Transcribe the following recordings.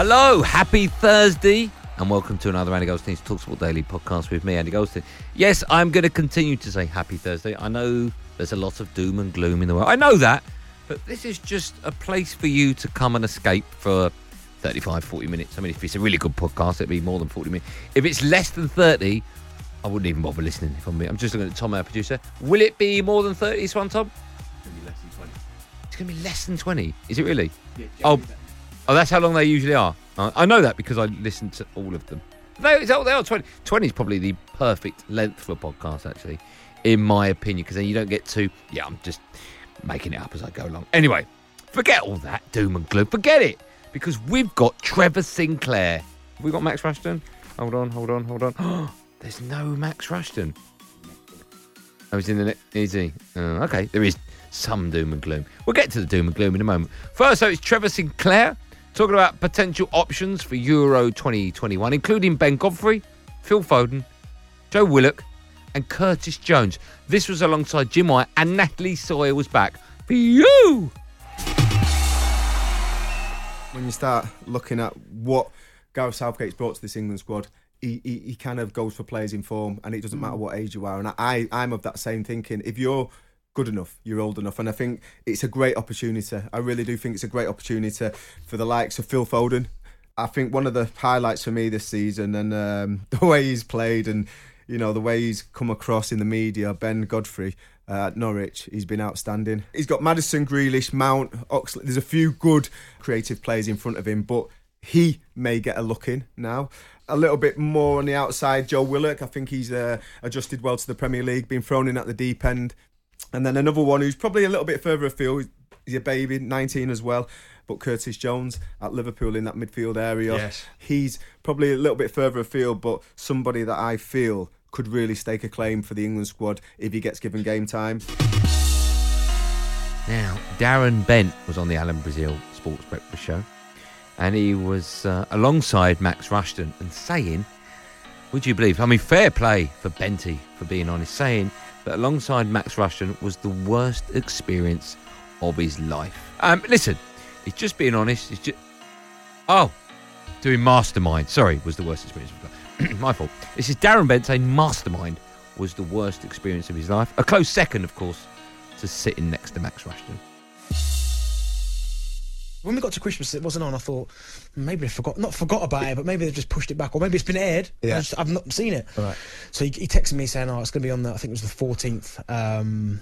Hello, happy Thursday, and welcome to another Andy Goldstein's Talksport Daily podcast with me, Andy Goldstein. Yes, I'm going to continue to say happy Thursday. I know there's a lot of doom and gloom in the world. I know that, but this is just a place for you to come and escape for 35, 40 minutes. I mean, if it's a really good podcast, it'd be more than 40 minutes. If it's less than 30, I wouldn't even bother listening. If I'm, I'm just looking at Tom, our producer. Will it be more than 30 this one, Tom? It's going to be less than 20. Is it really? oh, oh, that's how long they usually are. I know that because I listen to all of them. They, they are 20. 20 is probably the perfect length for a podcast, actually, in my opinion, because then you don't get too. Yeah, I'm just making it up as I go along. Anyway, forget all that doom and gloom. Forget it, because we've got Trevor Sinclair. Have we got Max Rushden? Hold on, hold on, hold on. There's no Max Rushden. Oh, he's in the next. Is he? Uh, okay, there is some doom and gloom. We'll get to the doom and gloom in a moment. First, though, it's Trevor Sinclair talking about potential options for Euro 2021, including Ben Godfrey, Phil Foden, Joe Willock, and Curtis Jones. This was alongside Jim White, and Natalie Sawyer was back for you. when you start looking at what Gareth Southgate's brought to this England squad, he, he, he kind of goes for players in form, and it doesn't mm. matter what age you are. And I, I'm of that same thinking. If you're good enough, you're old enough, and I think it's a great opportunity. I really do think it's a great opportunity for the likes of Phil Foden. I think one of the highlights for me this season, and um, the way he's played, and you know the way he's come across in the media, Ben Godfrey uh, at Norwich, he's been outstanding. He's got Maddison, Grealish, Mount, Oxley. There's a few good creative players in front of him, but he may get a look in now. A little bit more on the outside, Joe Willock. I think he's uh, adjusted well to the Premier League, been thrown in at the deep end. And then another one who's probably a little bit further afield. He's a baby, 19 as well. But Curtis Jones at Liverpool in that midfield area. Yes. He's probably a little bit further afield, but somebody that I feel could really stake a claim for the England squad if he gets given game time. Now, Darren Bent was on the Alan Brazil Sports Breakfast Show, and he was uh, alongside Max Rushden and saying, Would you believe? I mean, fair play for Benty for being honest, saying that alongside Max Rushden was the worst experience of his life. Um, listen, he's just being honest. He's just. Oh, doing Mastermind. Sorry, was the worst experience of. My fault. This is Darren Bent saying Mastermind was the worst experience of his life. A close second, of course, to sitting next to Max Rushden. When we got to Christmas, it wasn't on. I thought maybe they forgot, not forgot about it, but maybe they've just pushed it back, or maybe it's been aired. Yeah. I I've not seen it. Right. So he, he texted me saying, "Oh, it's going to be on the. I think it was the 14th." Um,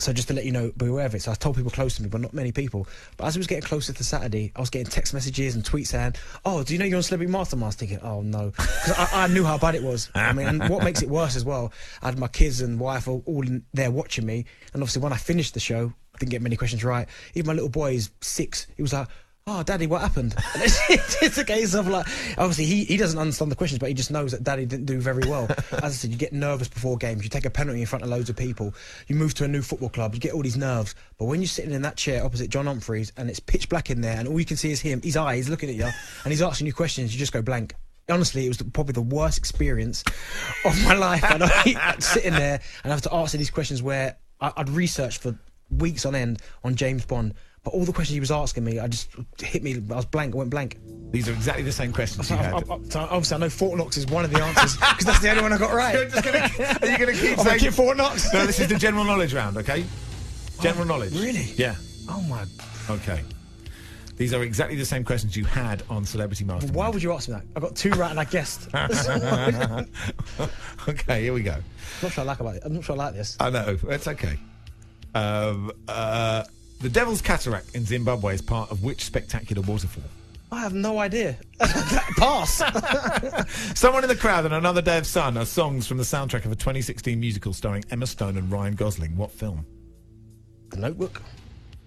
so just to let you know, be aware of it. So I told people close to me, but not many people. But as it was getting closer to Saturday, I was getting text messages and tweets saying, "Oh, do you know you're on Celebrity Masterminds ticket?" Oh no, because I, I knew how bad it was. I mean, and what makes it worse as well, I had my kids and wife all, all in there watching me, and obviously when I finished the show, didn't get many questions right. Even my little boy is six. He was like. Oh, Daddy, what happened? And it's, it's a case of like, obviously he, he doesn't understand the questions, but he just knows that Daddy didn't do very well. As I said, you get nervous before games. You take a penalty in front of loads of people. You move to a new football club. You get all these nerves. But when you're sitting in that chair opposite John Humphrys and it's pitch black in there, and all you can see is him, his eyes looking at you, and he's asking you questions, you just go blank. Honestly, it was probably the worst experience of my life. And I, sitting there and I have to answer these questions where I, I'd researched for weeks on end on James Bond, But all the questions he was asking me, I just hit me. I was blank. I went blank. These are exactly the same questions So, you I, had. I, I- so obviously, I know Fort Knox is one of the answers because that's the only one I got right. Gonna, are you going to keep I'm saying keep Fort Knox. No, this is the general knowledge round, okay? Oh, general knowledge. really? Yeah. Oh my! Okay. These are exactly the same questions you had on Celebrity Mastermind. Why would you ask me that? I got two right and I guessed. Okay, here we go. not sure I like about it. I'm not sure I like this. I know, it's okay. Um, uh, the Devil's Cataract in Zimbabwe is part of which spectacular waterfall? I have no idea. Pass. Someone in the Crowd and Another Day of Sun are songs from the soundtrack of a 2016 musical starring Emma Stone and Ryan Gosling. What film? the Notebook.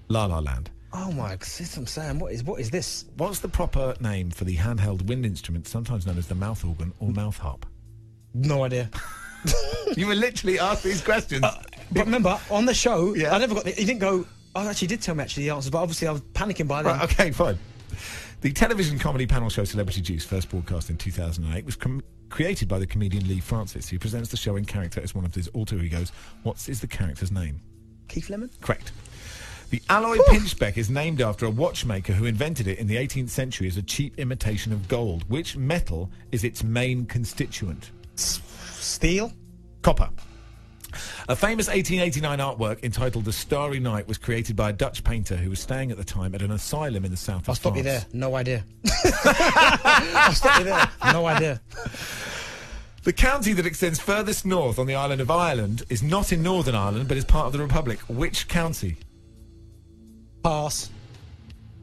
La La Land. Oh my! This is what I'm saying. What is what is this? What's the proper name for the handheld wind instrument, sometimes known as the mouth organ or mouth harp? No idea. You were literally asked these questions. But remember, on the show, Yeah. I never got. The, he didn't go. I actually did tell me actually the answers, but obviously I was panicking by then. Right, okay, fine. The television comedy panel show Celebrity Juice, first broadcast in 2008, was com- created by the comedian Leigh Francis, who presents the show in character as one of his alter egos. What is the character's name? Keith Lemon. Correct. The alloy pinchbeck is named after a watchmaker who invented it in the 18th century as a cheap imitation of gold. Which metal is its main constituent? Steel. Copper. A famous 1889 artwork entitled The Starry Night was created by a Dutch painter who was staying at the time at an asylum in the south of I'll stop you there. No idea. I'll stop you there. No idea. The county that extends furthest north on the island of Ireland is not in Northern Ireland but is part of the Republic. Which county? Pass.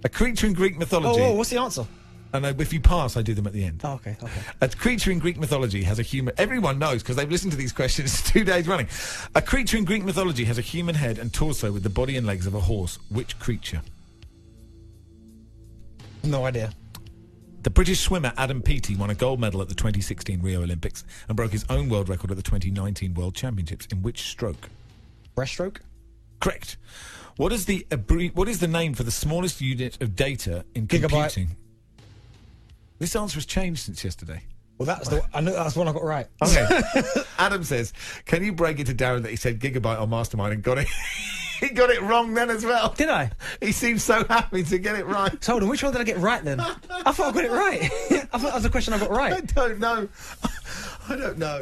A creature in Greek Oh, mythology. oh, what's the answer? And uh, if you pass, I do them at the end. Oh, okay, okay. A creature in Greek mythology has a human. Everyone knows because they've listened to these questions two days running. A creature in Greek mythology has a human head and torso with the body and legs of a horse. Which creature? No idea. The British swimmer Adam Peaty won a gold medal at the 2016 Rio Olympics and broke his own world record at the 2019 World Championships. In which stroke? Breaststroke. Correct. What is the what is the name for the smallest unit of data in Gigabyte. computing? This answer has changed since yesterday. Well, that's the. I know that's one I got right. Okay. Adam says, "Can you break it to Darren that he said gigabyte on Mastermind and got it? he got it wrong then as well. Did I? He seems so happy to get it right. So hold on. Which one did I get right then? I thought I got it right. I thought that was the question I got right. I don't know. I don't know.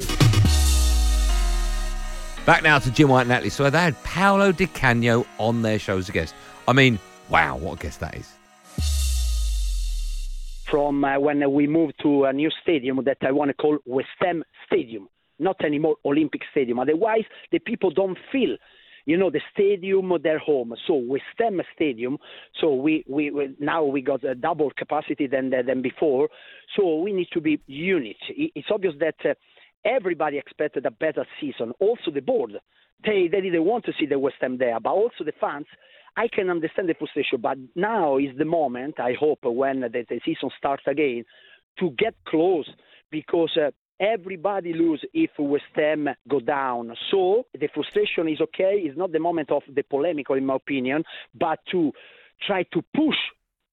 Back now to Jim White and Natalie. So they had Paolo Di Canio on their show as a guest. I mean, wow, what a guest that is. From uh, when we moved to a new stadium that I want to call West Ham Stadium, not anymore Olympic Stadium. Otherwise, the people don't feel, you know, the stadium their home. So West Ham Stadium. So we, we, we now we got a double capacity than than before. So we need to be unit. It's obvious that. Uh, Everybody expected a better season. Also, the board, they, they didn't want to see the West Ham there, but also the fans. I can understand the frustration, but now is the moment. I hope when the, the season starts again, to get close because uh, everybody lose if West Ham go down. So the frustration is okay. It's not the moment of the polemical, in my opinion, but to try to push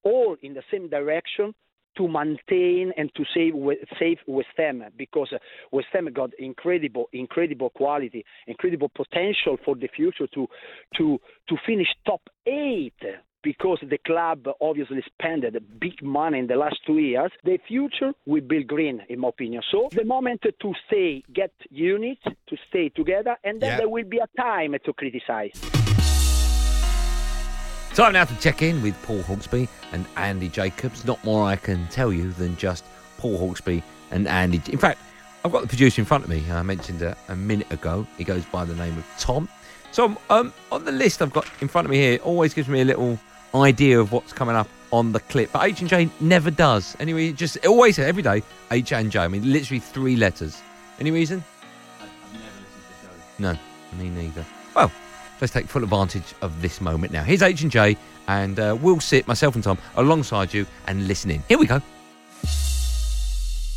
all in the same direction to maintain and to save save West Ham because uh, West Ham got incredible incredible quality, incredible potential for the future to to to finish top eight. Because the club obviously spent big money in the last two years, the future will be green, in my opinion. So the moment to stay, get unit, to stay together, and then Yeah. there will be a time to criticize. Time now to check in with Paul Hawksbee and Andy Jacobs. Not more I can tell you than just Paul Hawksbee and Andy. In fact, I've got the producer in front of me. I mentioned it a minute ago. He goes by the name of Tom. Tom, um, on the list I've got in front of me here, always gives me a little idea of what's coming up on the clip. But H and J never does. Anyway, just always every day H and J. I mean, literally three letters. Any reason? I, have never listened to the show. No, me neither. Well, let's take full advantage of this moment now. Here's H and J, and uh, we'll sit myself and Tom alongside you and listen in. Here we go.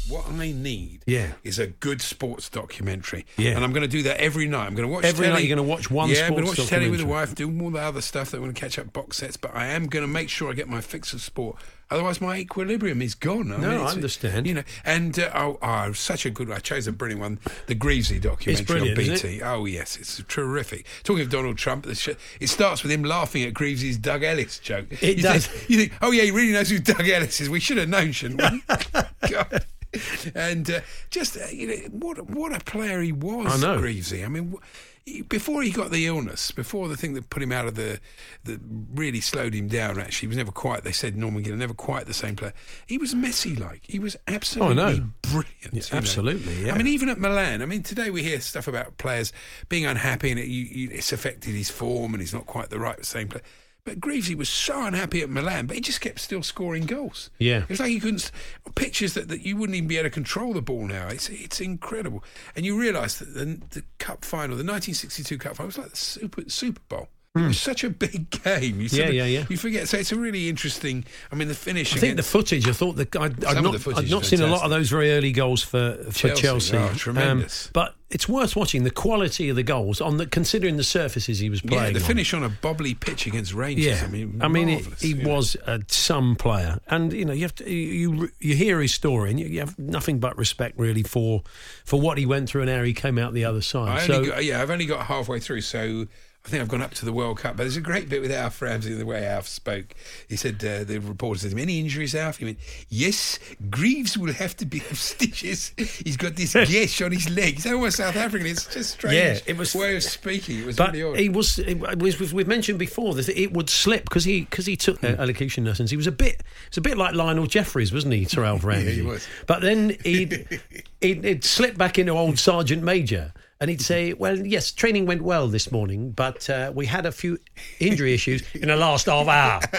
What I need Yeah. is a good sports documentary. Yeah. And I'm going to do that every night. I'm going to watch Every telly. night you're gonna watch one Yeah, I'm going to watch telly with the wife, do all the other stuff that I'm going to catch up box sets, but I am going to make sure I get my fix of sport. Otherwise, my equilibrium is gone. I No, I understand. You know, and uh, oh, oh, such a good. One. I chose a brilliant one, the Greavesy documentary on BT. Oh yes, it's terrific. Talking of Donald Trump, the sh- it starts with him laughing at Greavesy's Doug Ellis joke. It you does. Think, you think, oh yeah, he really knows who Doug Ellis is. We should have known, shouldn't we? God. And uh, just uh, you know what what a player he was, I know. Greavesy. I mean. wh- Before he got the illness, before the thing that put him out of the, that really slowed him down. Actually, he was never quite. They said Norman Gill, never quite the same player. He was Messi like. He was absolutely brilliant. Yeah, absolutely, yeah. I mean, even at Milan. I mean, today we hear stuff about players being unhappy and it, you, you, it's affected his form and he's not quite the right same player. But Greavesy was so unhappy at Milan, but he just kept still scoring goals. Yeah. It was like he couldn't. s- Pictures that, that you wouldn't even be able to control the ball now. It's it's incredible. And you realise that the, the cup final, the 1962 cup final, was like the Super, Super Bowl. It was such a big game. You Hmm. Yeah, of- yeah, yeah. You forget. So it's a really interesting. I mean, the finish. I think the footage. I thought that I'd, I'd not, the I'd not seen a lot of those very early goals for for Chelsea. Chelsea. Oh, Um, tremendous. but it's worth watching the quality of the goals on the considering the surfaces he was yeah, playing. the on. finish on a bobbly pitch against Rangers. Yeah, I mean, I mean, it, he know. was a some player, and you know, you have to you you, you hear his story, and you, you have nothing but respect really for for what he went through and how he came out the other side. I so only got, yeah, I've only got halfway through, so I think I've gone up to the World Cup. But there's a great bit with Alf Ramsey, the way Alf spoke. He said, uh, the reporter said, any injuries, Alf? He went, yes, Greaves will have to be have stitches. He's got this gash on his leg. He's almost South African. It's just strange Yeah, it was- way of speaking. It was But really odd. he was, it was. We've mentioned before that it would slip because he because he took Hmm. uh, elocution lessons. He was a bit, it's a bit like Lionel Jeffries, wasn't he, Alf Ramsey? he was. But then he'd, he'd, he'd slip back into old Sergeant Major, and he'd say, "Well, yes, training went well this morning, but uh, we had a few injury issues in the last half hour."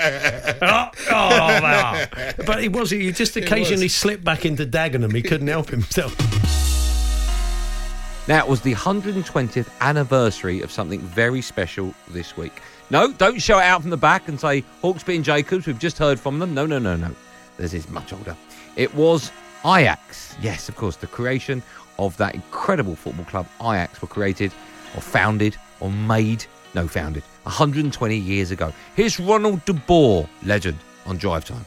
oh, half hour. But he was he just occasionally slipped back into Dagenham. He couldn't help himself. Now, it was the 120th anniversary of something very special this week. No, don't show it out from the back and say Hawksbee and Jacobs, we've just heard from them. No, no, no, no. This is much older. It was Ajax. Yes, of course, the creation of that incredible football club, Ajax, were created or founded or made, no, founded, 120 years ago. Here's Ronald de Boer, legend, on Drive Time.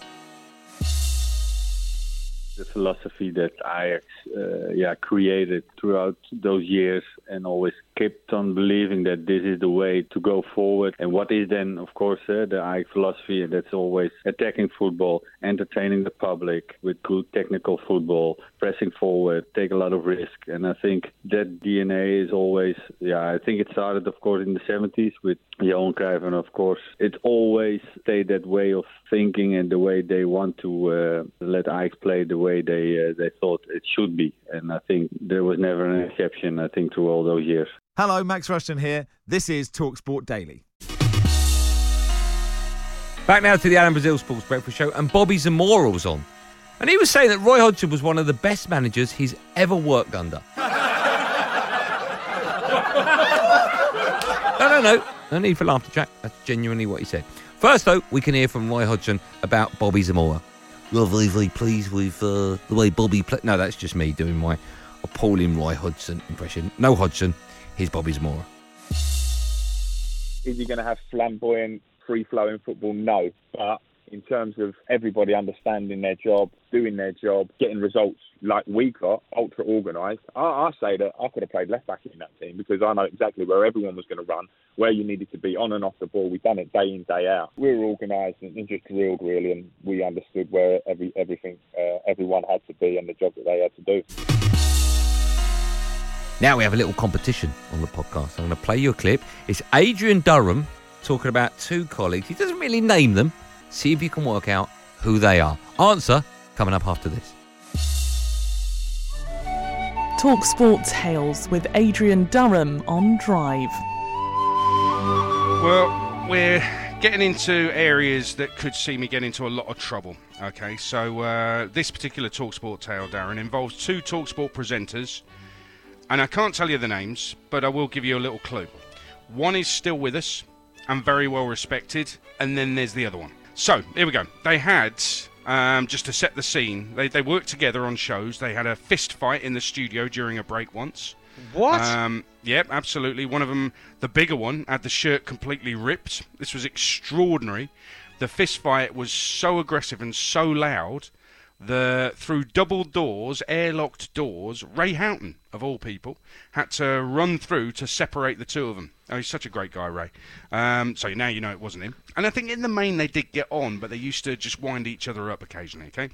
the philosophy that Ajax uh, yeah created throughout those years and always kept on believing that this is the way to go forward. And what is then of course uh, the Ajax philosophy and that's always attacking football entertaining the public with good technical football pressing forward take a lot of risk. And I think that DNA is always yeah I think it started of course in the 70s with Johan Cruyff and of course it always stayed that way of thinking and the way they want to uh, let Ajax play the way they uh, they thought it should be. And I think there was never an exception I think through all those years Hello, Max Rushden here. This is Talksport Daily. Back now to the Alan Brazil Sports Breakfast Show, and Bobby Zamora was on. And he was saying that Roy Hodgson was one of the best managers he's ever worked under. no, no, no. No need for laughter Jack. That's genuinely what he said. First, though, we can hear from Roy Hodgson about Bobby Zamora. We're very, very pleased with uh, the way Bobby played. No, that's just me doing my appalling Roy Hodgson impression. No Hodgson, here's Bobby Zamora. Is he going to have flamboyant, free flowing football? No. But in terms of everybody understanding their job, doing their job, getting results like we got, ultra organised, I, I say that I could have played left back in that team because I know exactly where everyone was going to run, where you needed to be on and off the ball. We've done it day in, day out. We were organised and, and just drilled really, and we understood where every everything uh, everyone had to be and the job that they had to do. Now we have a little competition on the podcast. I'm going to play you a clip. It's Adrian Durham talking about two colleagues. He doesn't really name them. See if you can work out who they are. Answer coming up after this. Talk Sport Tales with Adrian Durham on Drive. Well, we're getting into areas that could see me get into a lot of trouble. Okay, so uh, this particular Talksport tale, Darren, involves two Talksport presenters, and I can't tell you the names, but I will give you a little clue. One is still with us and very well respected, and then there's the other one. So here we go. They had um, just to set the scene. They, they worked together on shows. They had a fist fight in the studio during a break once. What? Um, yep, absolutely. One of them, the bigger one, had the shirt completely ripped. This was extraordinary. The fist fight was so aggressive and so loud. The through double doors, airlocked doors, Ray Houghton of all people had to run through to separate the two of them. Oh, he's such a great guy, Ray. Um, so now you know it wasn't him. And I think in the main they did get on, but they used to just wind each other up occasionally. Okay.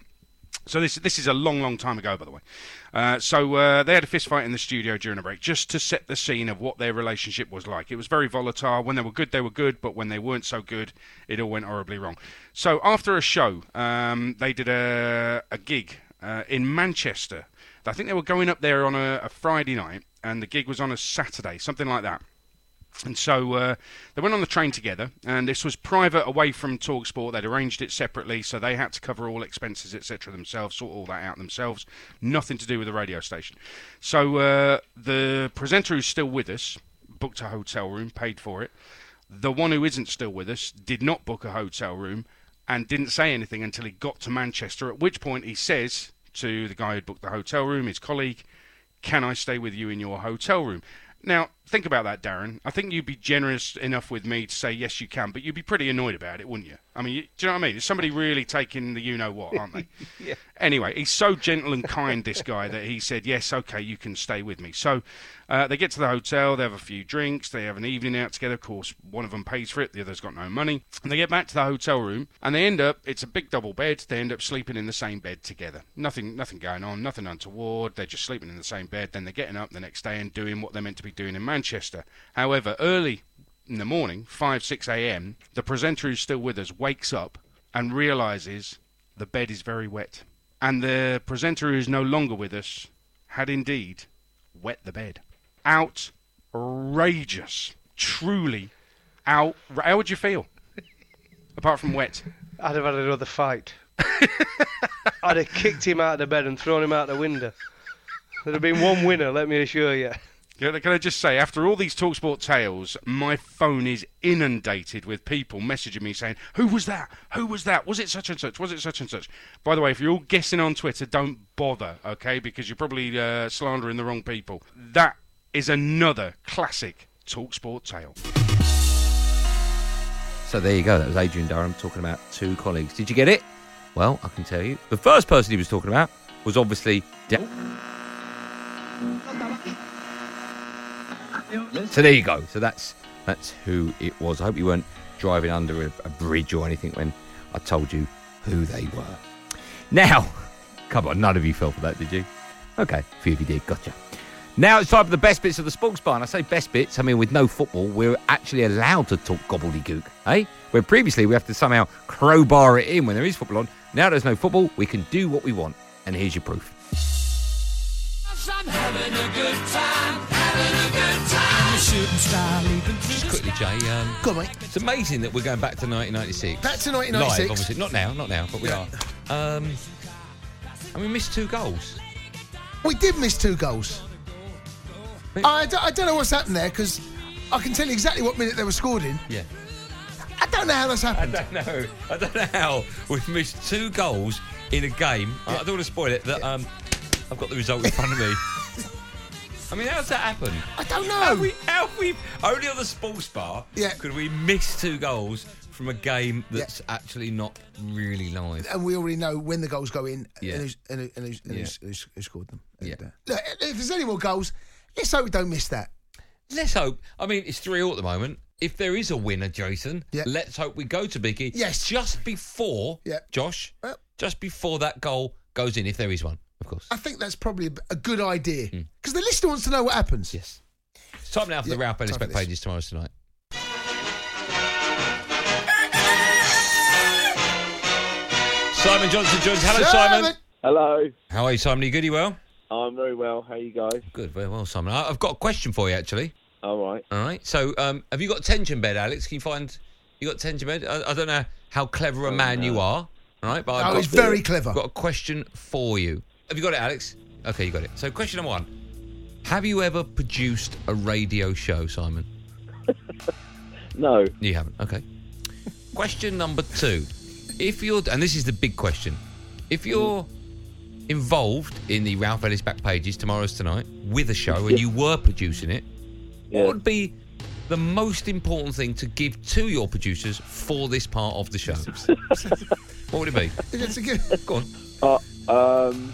So this this is a long, long time ago, by the way. Uh, so uh, they had a fist fight in the studio during a break, just to set the scene of what their relationship was like. It was very volatile. When they were good, they were good, but when they weren't so good, it all went horribly wrong. So after a show, um, they did a a gig uh, in Manchester. I think they were going up there on a, a Friday night, and the gig was on a Saturday, something like that. And so uh, they went on the train together, and this was private away from Talksport. They'd arranged it separately, so they had to cover all expenses, etc., themselves, sort all that out themselves. Nothing to do with the radio station. So uh, the presenter who's still with us booked a hotel room, paid for it. The one who isn't still with us did not book a hotel room and didn't say anything until he got to Manchester, at which point he says to the guy who'd booked the hotel room, his colleague, Can I stay with you in your hotel room? Now, think about that, Darren. I think you'd be generous enough with me to say yes, you can, but you'd be pretty annoyed about it, wouldn't you? I mean, you, do you know what I mean? Is somebody really taking the you know what, aren't they? yeah. Anyway, he's so gentle and kind, this guy, that he said, Yes, okay, you can stay with me. So uh, they get to the hotel, they have a few drinks, they have an evening out together. Of course, one of them pays for it, the other's got no money. And they get back to the hotel room, and they end up, it's a big double bed, they end up sleeping in the same bed together. Nothing, nothing going on, nothing untoward, they're just sleeping in the same bed. Then they're getting up the next day and doing what they're meant to be doing in Manchester. However, early in the morning, 5, 6 a.m., the presenter who's still with us wakes up and realizes the bed is very wet. And the presenter who is no longer with us had indeed wet the bed. Outrageous. Truly out. How would you feel? Apart from wet. I'd have had another fight. I'd have kicked him out of the bed and thrown him out the window. There'd have been one winner, let me assure you. Can I- just say, after all these Talksport tales, my phone is inundated with people messaging me saying, Who was that? Who was that? Was it such and such? Was it such and such? By the way, if you're all guessing on Twitter, don't bother, okay? Because you're probably uh, slandering the wrong people. That is another classic Talksport tale. So there you go. That was Adrian Durham talking about two colleagues. Did you get it? Well, I can tell you. The first person he was talking about was obviously. So there you go. So that's that's who it was. I hope you weren't driving under a, a bridge or anything when I told you who they were. Now, come on, none of you fell for that, did you? Okay, a few of you did. Gotcha. Now it's time for the best bits of the sports bar. And I say best bits, I mean, with no football, we're actually allowed to talk gobbledygook, eh? Where previously we have to somehow crowbar it in when there is football on. Now there's no football, we can do what we want. And here's your proof. Just quickly, Jay. Um, Go on, mate. It's amazing that we're going back to 1996. Back to Live, 1996. obviously. Not now, not now, but we are. Um, and we missed two goals. We did miss two goals. I, don't, I don't know what's happened there because I can tell you exactly what minute they were scored in. Yeah. I don't know how that's happened. I happened. don't know. I don't know how we've missed two goals in a game. I don't want to spoil it. That um, I've got the result in front of me. I mean, how's that happen? I don't know. How we, how we only on the sports bar? Yeah. Could we miss two goals from a game that's actually not really live? And we already know when the goals go in Yeah. and, who's, and, who- and, who's, and Yeah. who's, who's, who scored them. Yeah. And, uh, look, if there's any more goals, let's hope we don't miss that. Let's hope. I mean, it's three all at the moment. If there is a winner, Jason, let's hope we go to Biggie. Yes. Just before, Yeah. Josh, just before that goal goes in, if there is one, course. I think that's probably a, a good idea because the listener wants to know what happens. Hmm. Yes. It's time now for the Yeah, Ralph Ellis time back pages tomorrow tonight. Simon Johnson joins. Hello, Simon. Hello. How are you, Simon? Are you good? You well? I'm very well. How are you guys? Good, very well, Simon. I- I've got a question for you, actually. All right. All right. So, um, have you got a tension bed, Alex? Can you find you got a tension bed? I, I don't know how clever a man you are. All right, but I've Oh, got, he's very clever. I've got a question for you. Have you got it, Alex? Okay, you got it. So, question number one: Have you ever produced a radio show, Simon? No. You haven't. Okay. question number two: if you're, and this is the big question, if you're involved in the Ralph Ellis back pages tomorrow's tonight with a show and you were producing it, what would be the most important thing to give to your producers for this part of the show? what would it be? It's a good. Go on. Uh, um,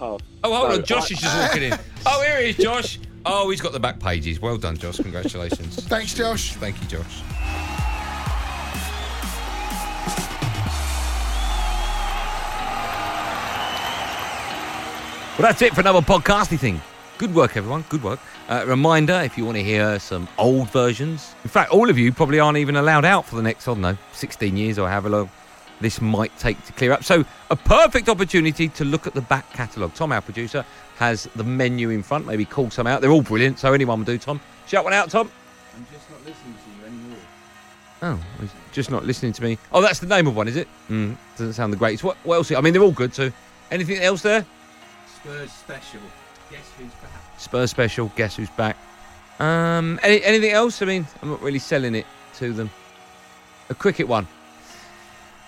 oh, Oh, hold no, on. Josh I- is just walking in. Oh, here he is, Josh. Oh, he's got the back pages. Well done, Josh. Congratulations. Thanks, Josh. Thank you, Josh. Well, that's it for another podcasty thing. Good work, everyone. Good work. Uh, reminder if you want to hear some old versions. In fact, all of you probably aren't even allowed out for the next, I don't know, 16 years or however long this might take to clear up. So, a perfect opportunity to look at the back catalogue. Tom, our producer, has the menu in front. Maybe call some out. They're all brilliant, so anyone will do, Tom. Shout one out, Tom. I'm just not listening to you anymore. Oh, he's just not listening to me. Oh, that's the name of one, is it? Mm, doesn't sound the greatest. What, what else? I mean, they're all good, so anything else there? Spurs special. Guess who's back? Spurs special. Guess who's back? Um, any, anything else? I mean, I'm not really selling it to them. A cricket one.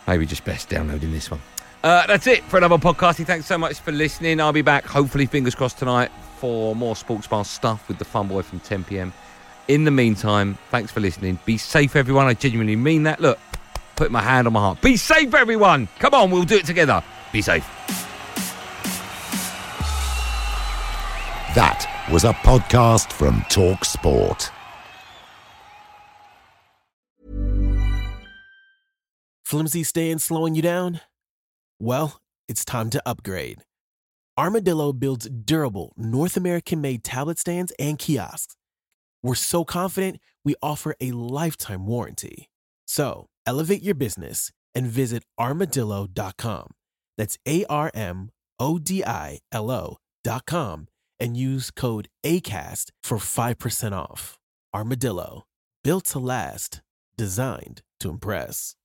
Maybe just best downloading this one. Uh, that's it for another podcasting. Thanks so much for listening. I'll be back, hopefully, fingers crossed tonight for more Sports Bar stuff with the Fun Boy from 10 p.m. In the meantime, thanks for listening. Be safe, everyone. I genuinely mean that. Look, put my hand on my heart. Be safe, everyone. Come on, we'll do it together. Be safe. That was a podcast from Talk Sport. Flimsy stand slowing you down? Well, it's time to upgrade. Armadillo builds durable, North American made tablet stands and kiosks. We're so confident we offer a lifetime warranty. So elevate your business and visit armadillo.com. That's A R M O D I L O.com and use code ACAST for 5% off. Armadillo, built to last, designed to impress.